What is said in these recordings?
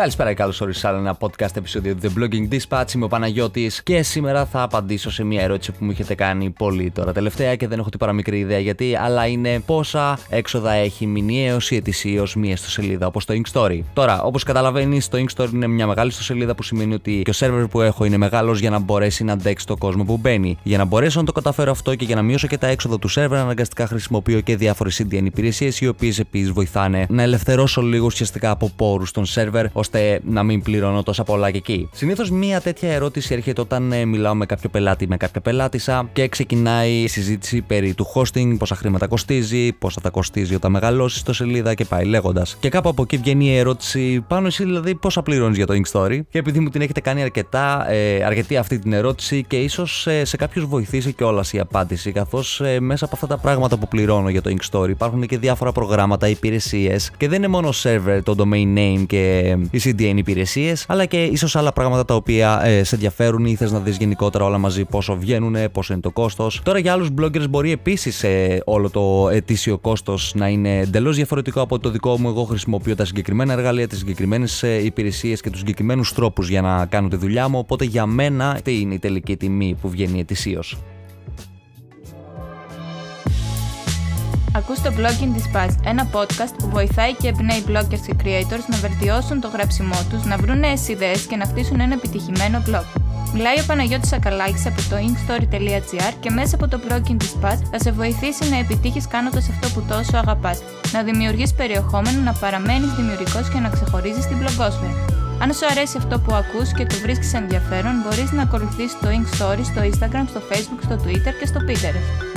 Καλησπέρα και καλώς ορίσατε σε άλλο ένα podcast επεισόδιο The Blogging Dispatch. Είμαι ο Παναγιώτης και σήμερα θα απαντήσω σε μια ερώτηση που μου έχετε κάνει πολύ τώρα τελευταία και δεν έχω την παραμικρή ιδέα γιατί, αλλά είναι πόσα έξοδα έχει μηνιαίω ή ετησίως μία ιστοσελίδα όπως το Story. Τώρα, όπως καταλαβαίνεις, το Story είναι μια μεγάλη ιστοσελίδα που σημαίνει ότι και ο σερβερ που έχω είναι μεγάλος για να μπορέσει να αντέξει το κόσμο που μπαίνει. Για να μπορέσω να το καταφέρω αυτό και για να μειώσω και τα έξοδα του σερβερ, αναγκαστικά χρησιμοποιώ και διάφορες CDN υπηρεσίες οι οποίες επίσης βοηθάνε να ελευθερώσω λίγο ουσιαστικά από πόρους των σερβερ ώστε να μην πληρώνω τόσα πολλά και εκεί. Συνήθως μία τέτοια ερώτηση έρχεται όταν ε, μιλάω με κάποιο πελάτη με κάποια πελάτησα και ξεκινάει η συζήτηση περί του hosting, πόσα χρήματα κοστίζει, πόσα θα κοστίζει όταν μεγαλώσεις το σελίδα και πάει λέγοντας. Και κάπου από εκεί βγαίνει η ερώτηση πάνω εσύ δηλαδή πόσα πληρώνεις για το Story; Και επειδή μου την έχετε κάνει αρκετά, ε, αρκετή αυτή την ερώτηση και ίσως ε, σε κάποιους βοηθήσει κιόλας η απάντηση, καθώς ε, μέσα από αυτά τα πράγματα που πληρώνω για το Story υπάρχουν και διάφορα προγράμματα, υπηρεσίες και δεν είναι μόνο server, το domain name και οι CDN υπηρεσίες, αλλά και ίσως άλλα πράγματα τα οποία ε, σε ενδιαφέρουν ή θες να δεις γενικότερα όλα μαζί πόσο βγαίνουν, πόσο είναι το κόστος. Τώρα για άλλους bloggers μπορεί επίσης ε, όλο το ετήσιο κόστος να είναι εντελώς διαφορετικό από το δικό μου. Εγώ χρησιμοποιώ τα συγκεκριμένα εργαλεία, τις συγκεκριμένες ε, υπηρεσίες και τους συγκεκριμένους τρόπους για να κάνω τη δουλειά μου. Οπότε για μένα, τι είναι η τελική τιμή που βγαίνει ετησίως. Ακούς το Blogging Dispatch, ένα podcast που βοηθάει και εμπνέει bloggers και creators να βελτιώσουν το γράψιμό τους, να βρουν νέες ιδέες και να χτίσουν ένα επιτυχημένο blog. Μιλάει ο Παναγιώτης Ακαλάκης από το inkstory.gr και μέσα από το Blogging Dispatch θα σε βοηθήσει να επιτύχεις κάνοντας αυτό που τόσο αγαπάς, να δημιουργείς περιεχόμενο, να παραμένεις δημιουργικός και να ξεχωρίζεις την blogosfera. Αν σου αρέσει αυτό που ακούς και το βρίσκεις ενδιαφέρον, μπορείς να ακολουθήσεις το Inkstory στο Instagram, στο Facebook, στο Twitter και στο Pinterest.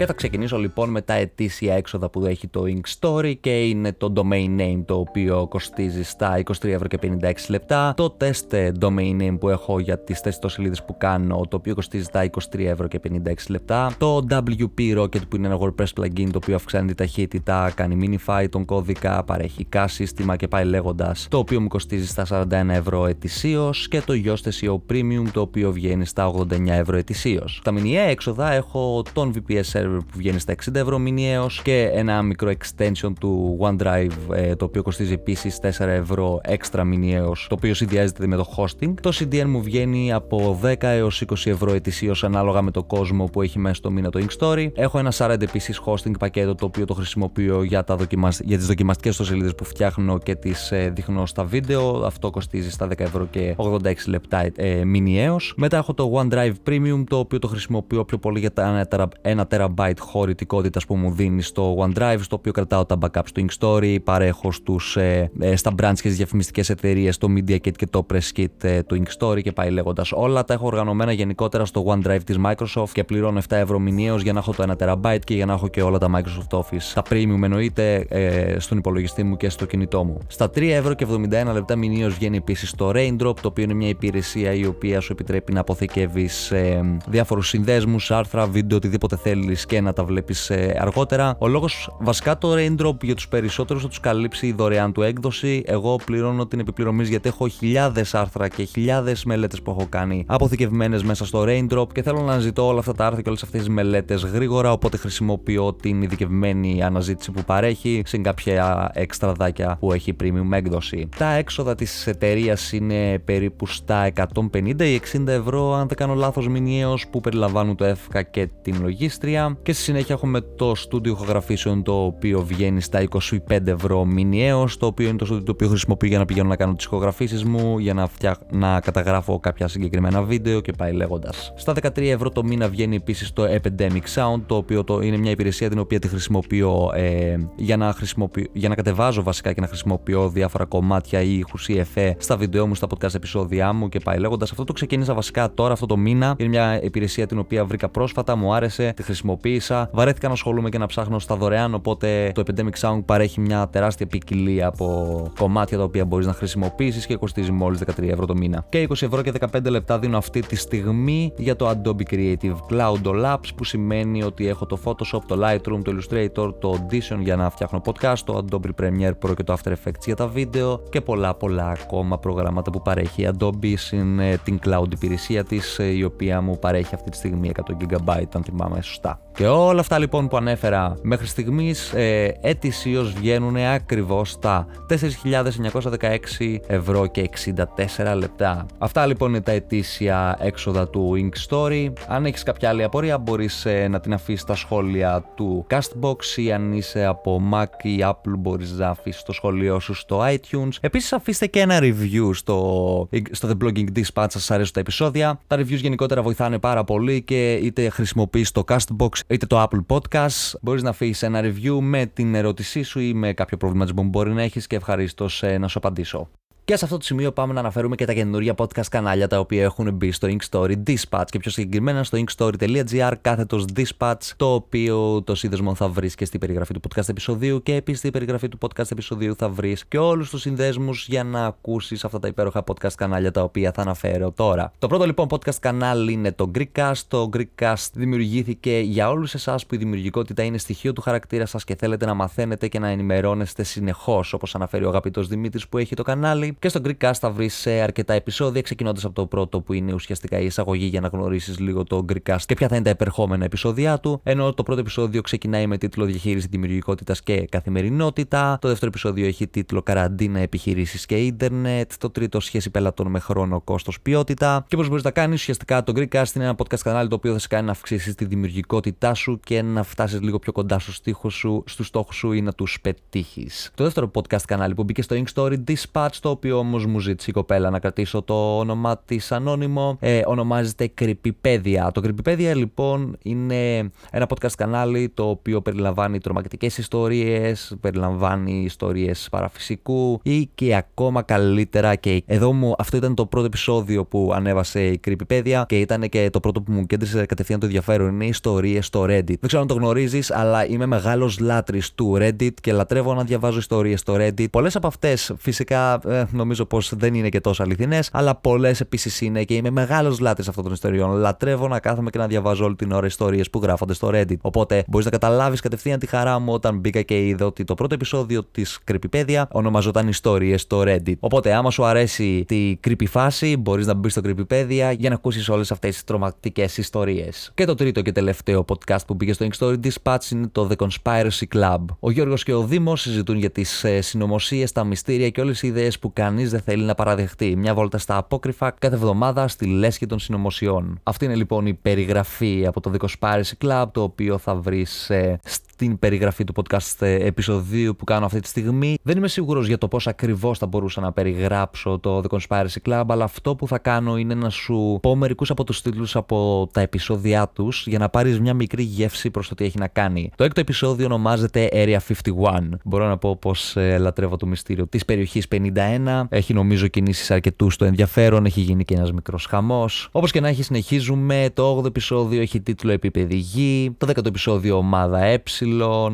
Και θα ξεκινήσω λοιπόν με τα ετήσια έξοδα που έχει το Ink Story και είναι το domain name το οποίο κοστίζει στα 23 ευρώ και 56 λεπτά. Το test domain name που έχω για τις τεστ που κάνω το οποίο κοστίζει στα 23 ευρώ και 56 λεπτά. Το WP Rocket που είναι ένα WordPress plugin το οποίο αυξάνει τη ταχύτητα, κάνει minify τον κώδικα, παρέχει CAS σύστημα και πάει λέγοντας το οποίο μου κοστίζει στα 41 ευρώ ετησίως και το Yoast SEO Premium το οποίο βγαίνει στα 89 ευρώ ετησίως. Τα μηνιαία έξοδα έχω τον VPS server που βγαίνει στα 60 ευρώ μηνιαίως και ένα μικρό extension του OneDrive ε, το οποίο κοστίζει επίσης 4 ευρώ έξτρα μηνιαίως το οποίο συνδυάζεται με το hosting. Το CDN μου βγαίνει από 10 έως 20 ευρώ ετησίως ανάλογα με το κόσμο που έχει μέσα στο μήνα το Inkstory. Έχω ένα 40 επίσης hosting πακέτο το οποίο το χρησιμοποιώ για, τα δοκιμασ... για τις δοκιμαστικές ιστοσελίδες που φτιάχνω και τις ε, δείχνω στα βίντεο. Αυτό κοστίζει στα 10 ευρώ και 86 λεπτά ε, μηνιαίως. Μετά έχω το OneDrive Premium το οποίο το χρησιμοποιώ πιο πολύ για τα 1 TB byte χωρητικότητας που μου δίνει στο OneDrive, στο οποίο κρατάω τα backups του Inkstory, παρέχω στους, ε, ε, στα branch και στις διαφημιστικές εταιρείες το Media Kit και το Press Kit ε, του Inkstory και πάει λέγοντας. Όλα τα έχω οργανωμένα γενικότερα στο OneDrive της Microsoft και πληρώνω 7 ευρώ μηνιαίως για να έχω το 1 TB και για να έχω και όλα τα Microsoft Office. Τα premium εννοείται ε, στον υπολογιστή μου και στο κινητό μου. Στα 3 ευρώ και 71 λεπτά μηνιαίως βγαίνει επίσης το Raindrop, το οποίο είναι μια υπηρεσία η οποία σου επιτρέπει να αποθηκεύεις ε, διάφορους συνδέσμους, άρθρα, βίντεο, οτιδήποτε θέλεις και να τα βλέπεις ε, αργότερα. Ο λόγος βασικά το Raindrop για τους περισσότερους θα τους καλύψει η δωρεάν του έκδοση. Εγώ πληρώνω την επιπληρωμή γιατί έχω χιλιάδες άρθρα και χιλιάδες μελέτες που έχω κάνει αποθηκευμένες μέσα στο Raindrop και θέλω να αναζητώ όλα αυτά τα άρθρα και όλες αυτές τις μελέτες γρήγορα. Οπότε χρησιμοποιώ την ειδικευμένη αναζήτηση που παρέχει, συν κάποια έξτρα δάκια που έχει premium έκδοση. Τα έξοδα της εταιρείας είναι περίπου στα 150 ή 60 ευρώ, αν δεν κάνω λάθος, μηνιαίως που περιλαμβάνουν το ΕΦΚΑ και την λογίστρια και στη συνέχεια έχουμε το στούντιο ηχογραφήσεων το οποίο βγαίνει στα 25 ευρώ μηνιαίως, το οποίο είναι το στούντιο το οποίο χρησιμοποιώ για να πηγαίνω να κάνω τις ηχογραφήσεις μου, για να, φτιάχ... να καταγράφω κάποια συγκεκριμένα βίντεο και πάει λέγοντας. Στα 13 ευρώ το μήνα βγαίνει επίσης το Epidemic Sound, το οποίο το... είναι μια υπηρεσία την οποία τη χρησιμοποιώ ε, για, να χρησιμοποιώ... για να κατεβάζω βασικά και να χρησιμοποιώ διάφορα κομμάτια ή ήχους ή εφέ στα βίντεο μου, στα podcast επεισόδια μου και πάει λέγοντας. Αυτό το ξεκίνησα βασικά τώρα αυτό το μήνα. Είναι μια υπηρεσία την οποία βρήκα πρόσφατα, μου άρεσε, τη χρησιμοποίησα Βαρέθηκα να ασχολούμαι και να ψάχνω στα δωρεάν, οπότε το Epidemic Sound παρέχει μια τεράστια ποικιλία από κομμάτια τα οποία μπορείς να χρησιμοποιήσεις και κοστίζει μόλις 13 ευρώ το μήνα. Και 20 ευρώ και 15 λεπτά δίνω αυτή τη στιγμή για το Adobe Creative Cloud Labs που σημαίνει ότι έχω το Photoshop, το Lightroom, το Illustrator, το Audition για να φτιάχνω podcast, το Adobe Premiere Pro και το After Effects για τα βίντεο και πολλά πολλά ακόμα προγράμματα που παρέχει η Adobe συν ε, την cloud υπηρεσία της, ε, η οποία μου παρέχει αυτή τη στιγμή 100 GB αν θυμάμαι σωστά. Και όλα αυτά λοιπόν που ανέφερα μέχρι στιγμής ε, ετησίως βγαίνουν ακριβώς τα 4.916 ευρώ και 64 λεπτά. Αυτά λοιπόν είναι τα ετήσια έξοδα του Ink Story. Αν έχεις κάποια άλλη απορία, μπορείς ε, να την αφήσεις στα σχόλια του Castbox ή αν είσαι από Mac ή Apple, μπορείς να αφήσεις το σχόλιο σου στο iTunes. Επίσης, αφήστε και ένα review στο, στο The Blogging Dispatch, σας αρέσουν τα επεισόδια. Τα reviews γενικότερα βοηθάνε πάρα πολύ και είτε χρησιμοποιείς το Castbox είτε το Apple Podcast. Μπορείς να αφήσεις ένα review με την ερώτησή σου ή με κάποιο προβληματισμό που μπορεί να έχεις και ευχαρίστως ε, να σου απαντήσω. Και σε αυτό το σημείο πάμε να αναφέρουμε και τα καινούργια podcast κανάλια τα οποία έχουν μπει στο Inkstory Dispatch και πιο συγκεκριμένα στο inkstory.gr κάθετος Dispatch, το οποίο το σύνδεσμο θα βρεις και στην περιγραφή του podcast επεισοδίου και επίσης στην περιγραφή του podcast επεισοδίου θα βρεις και όλους τους συνδέσμους για να ακούσεις αυτά τα υπέροχα podcast κανάλια τα οποία θα αναφέρω τώρα. Το πρώτο λοιπόν podcast κανάλι είναι το Greekcast. Το Greekcast δημιουργήθηκε για όλους εσάς που η δημιουργικότητα είναι στοιχείο του χαρακτήρα σας και θέλετε να μαθαίνετε και να ενημερώνεστε συνεχώς, όπως αναφέρει ο αγαπητός Δημήτρης που έχει το κανάλι. Και στο Greekcast θα βρεις αρκετά επεισόδια, ξεκινώντας από το πρώτο που είναι ουσιαστικά η εισαγωγή για να γνωρίσεις λίγο το Greekcast και ποια θα είναι τα επερχόμενα επεισόδια του. Ενώ το πρώτο επεισόδιο ξεκινάει με τίτλο Διαχείριση δημιουργικότητας και καθημερινότητα. Το δεύτερο επεισόδιο έχει τίτλο Καραντίνα, επιχειρήσεις και ίντερνετ. Το τρίτο Σχέση πελατών με χρόνο, κόστος, ποιότητα. Και πώ μπορείς να κάνεις, ουσιαστικά το Greekcast είναι ένα podcast κανάλι το οποίο θα σε κάνει να αυξήσεις τη δημιουργικότητά σου και να φτάσεις λίγο πιο κοντά στο στίχο σου, στους στόχους σου ή να τους πετύχεις. Το δεύτερο podcast κανάλι που μπήκε στο Ink Story Dispatch, το οποίο όμως μου ζήτησε η κοπέλα να κρατήσω το όνομά της ανώνυμο, ε, ονομάζεται Creepypedia. Το Creepypedia λοιπόν είναι ένα podcast κανάλι το οποίο περιλαμβάνει τρομακτικές ιστορίες, περιλαμβάνει ιστορίες παραφυσικού ή και ακόμα καλύτερα και εδώ μου αυτό ήταν το πρώτο επεισόδιο που ανέβασε η Creepypedia και ήταν και το πρώτο που μου κέντρισε κατευθείαν το ενδιαφέρον. Είναι ιστορίες στο Reddit. Δεν ξέρω αν το γνωρίζεις, αλλά είμαι μεγάλος λάτρης του Reddit και λατρεύω να διαβάζω ιστορίες στο Reddit. Πολλές από αυτές φυσικά ε, νομίζω πως δεν είναι και τόσο αληθινές, αλλά πολλές επίσης είναι και είμαι μεγάλος λάτρη αυτών των ιστοριών. Λατρεύω να κάθομαι και να διαβάζω όλη την ώρα ιστορίες που γράφονται στο Reddit. Οπότε μπορείς να καταλάβεις κατευθείαν τη χαρά μου όταν μπήκα και είδα ότι το πρώτο επεισόδιο της Creepypedia ονομαζόταν Ιστορίες στο Reddit. Οπότε, άμα σου αρέσει τη creepy φάση, μπορείς να μπεις στο Creepypedia για να ακούσεις όλες αυτές τις τρομακτικές ιστορίες. Και το τρίτο και τελευταίο podcast που μπήκε στο Ink Story Dispatch είναι το The Conspiracy Club. Ο Γιώργος και ο Δήμος συζητούν για τις ε, συνωμοσίες, τα μυστήρια και όλες οι ιδέες που κανείς δεν θέλει να παραδεχτεί. Μια βόλτα στα απόκρυφα κάθε εβδομάδα στη λέσχη των συνωμοσιών. Αυτή είναι λοιπόν η περιγραφή από το The Conspiracy Club, το οποίο θα βρει ε, στην περιγραφή του podcast ε, επεισοδίου που κάνω αυτή τη στιγμή. Δεν είμαι σίγουρος για το πώς ακριβώς θα μπορούσα να περιγράψω το The Conspiracy Club, αλλά αυτό που θα κάνω είναι να σου πω μερικούς από τους τίτλους από τα επεισόδια τους για να πάρεις μια μικρή γεύση προς το τι έχει να κάνει. Το έκτο επεισόδιο ονομάζεται Area 51. Μπορώ να πω πως ε, λατρεύω το μυστήριο της περιοχής 51. Έχει νομίζω κινήσεις αρκετούς στο ενδιαφέρον, έχει γίνει και ένας μικρός χαμός. Όπως και να έχει συνεχίζουμε, το 8ο επεισόδιο έχει τίτλο Επίπεδη Γη, το 10ο επεισόδιο Ομάδα Ε,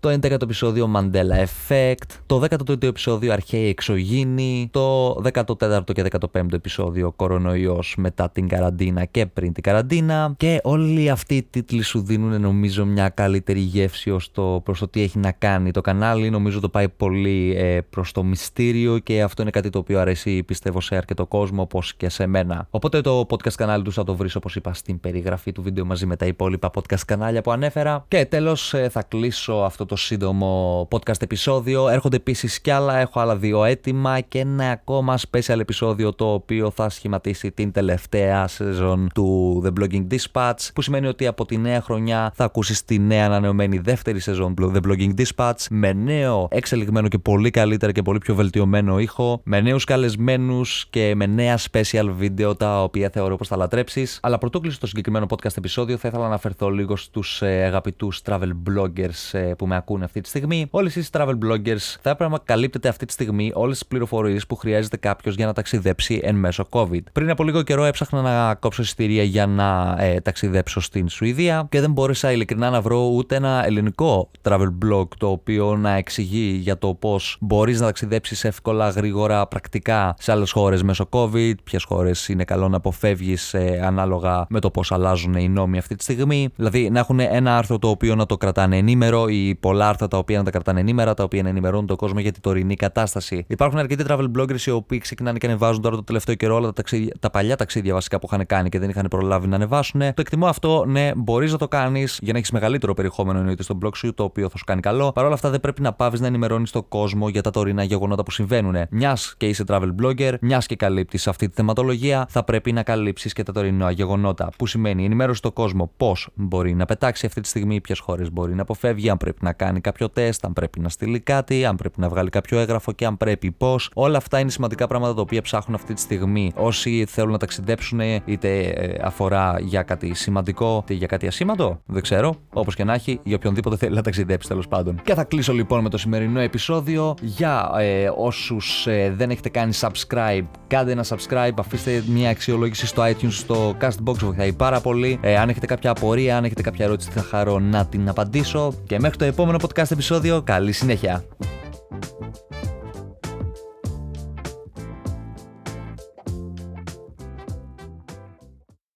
το 11ο επεισόδιο Mandela Effect, το 13ο επεισόδιο Αρχαίοι Εξωγήινοι, το 14ο και 15ο επεισόδιο Κορονοϊός μετά την καραντίνα και πριν την καραντίνα. Και όλοι αυτοί οι τίτλοι σου δίνουν νομίζω μια καλύτερη γεύση ως το, προς το τι έχει να κάνει το κανάλι, νομίζω το πάει πολύ ε, προς το μυστήριο και αυτό είναι κάτι το οποίο αρέσει πιστεύω σε αρκετό κόσμο όπως και σε μένα. Οπότε το podcast κανάλι του θα το βρεις όπως είπα στην περιγραφή του βίντεο μαζί με τα υπόλοιπα podcast κανάλια που ανέφερα. Και τέλος ε, θα κλείσω αυτό το σύντομο podcast επεισόδιο. Έρχονται επίσης κι άλλα, έχω άλλα δύο έτοιμα και ένα ακόμα special επεισόδιο το οποίο θα σχηματίσει την τελευταία σεζόν του The Blogging Dispatch που σημαίνει ότι από τη νέα χρονιά θα ακούσεις τη νέα ανανεωμένη δεύτερη σεζόν του The Blogging Dispatch με νέο εξελιγμένο και πολύ καλύτερα και πολύ πιο βελτιωμένο ήχο, με νέους καλεσμένους και με νέα special βίντεο τα οποία θεωρώ πως θα λατρέψεις. Αλλά πρωτού κλείσω το συγκεκριμένο podcast επεισόδιο θα ήθελα να αναφερθώ λίγο στους ε, αγαπητούς travel bloggers ε, που με ακούνε αυτή τη στιγμή. Όλοι εσείς travel bloggers θα έπρεπε να καλύπτετε αυτή τη στιγμή όλες τις πληροφορίες που χρειάζεται κάποιος για να ταξιδέψει εν μέσω COVID. Πριν από λίγο καιρό έψαχνα να κόψω εισιτήρια για να ε, ταξιδέψω στην Σουηδία και δεν μπόρεσα ειλικρινά να βρω ούτε ένα ελληνικό travel blog το οποίο να εξηγεί για το πώς μπορείς να ταξιδέψεις εύκολα, γρήγορα, πρακτικά σε άλλες χώρες μέσω COVID, ποιες χώρες είναι καλό να αποφεύγεις ε, ανάλογα με το πώς αλλάζουν οι νόμοι αυτή τη στιγμή. Δηλαδή να έχουν ένα άρθρο το οποίο να το κρατάνε ενήμερο νούμερο ή πολλά άρθρα τα οποία να τα κρατάνε ενήμερα, τα οποία να ενημερώνουν τον κόσμο για την τωρινή κατάσταση. Υπάρχουν αρκετοί travel bloggers οι οποίοι ξεκινάνε και ανεβάζουν τώρα το τελευταίο καιρό όλα τα, ταξίδια, τα παλιά ταξίδια βασικά που είχαν κάνει και δεν είχαν προλάβει να ανεβάσουν. Το εκτιμώ αυτό, ναι, μπορείς να το κάνεις για να έχεις μεγαλύτερο περιεχόμενο εννοείται στο blog σου, το οποίο θα σου κάνει καλό. Παρ' όλα αυτά δεν πρέπει να πάβεις να ενημερώνεις τον κόσμο για τα τωρινά γεγονότα που συμβαίνουν. Μιας και είσαι travel blogger, μιας και καλύπτεις αυτή τη θεματολογία, θα πρέπει να καλύψεις και τα τωρινά γεγονότα. Που σημαίνει ενημέρωση στον κόσμο πώς μπορεί να πετάξει αυτή τη στιγμή, ποιες χώρες μπορεί να αποφεύγει, αν πρέπει να κάνει κάποιο τεστ, αν πρέπει να στείλει κάτι, αν πρέπει να βγάλει κάποιο έγγραφο και αν πρέπει πώς. Όλα αυτά είναι σημαντικά πράγματα τα οποία ψάχνουν αυτή τη στιγμή όσοι θέλουν να ταξιδέψουν, είτε ε, αφορά για κάτι σημαντικό, είτε για κάτι ασήμαντο. Δεν ξέρω. Όπως και να έχει, για οποιονδήποτε θέλει να ταξιδέψει τέλος πάντων. Και θα κλείσω λοιπόν με το σημερινό επεισόδιο. Για ε, όσους ε, δεν έχετε κάνει subscribe, κάντε ένα subscribe, αφήστε μια αξιολόγηση στο iTunes, στο Castbox, βοηθάει πάρα πολύ. Ε, αν έχετε κάποια απορία, αν έχετε κάποια ερώτηση, θα χαρώ να την απαντήσω. Και μέχρι το επόμενο podcast επεισόδιο, καλή συνέχεια.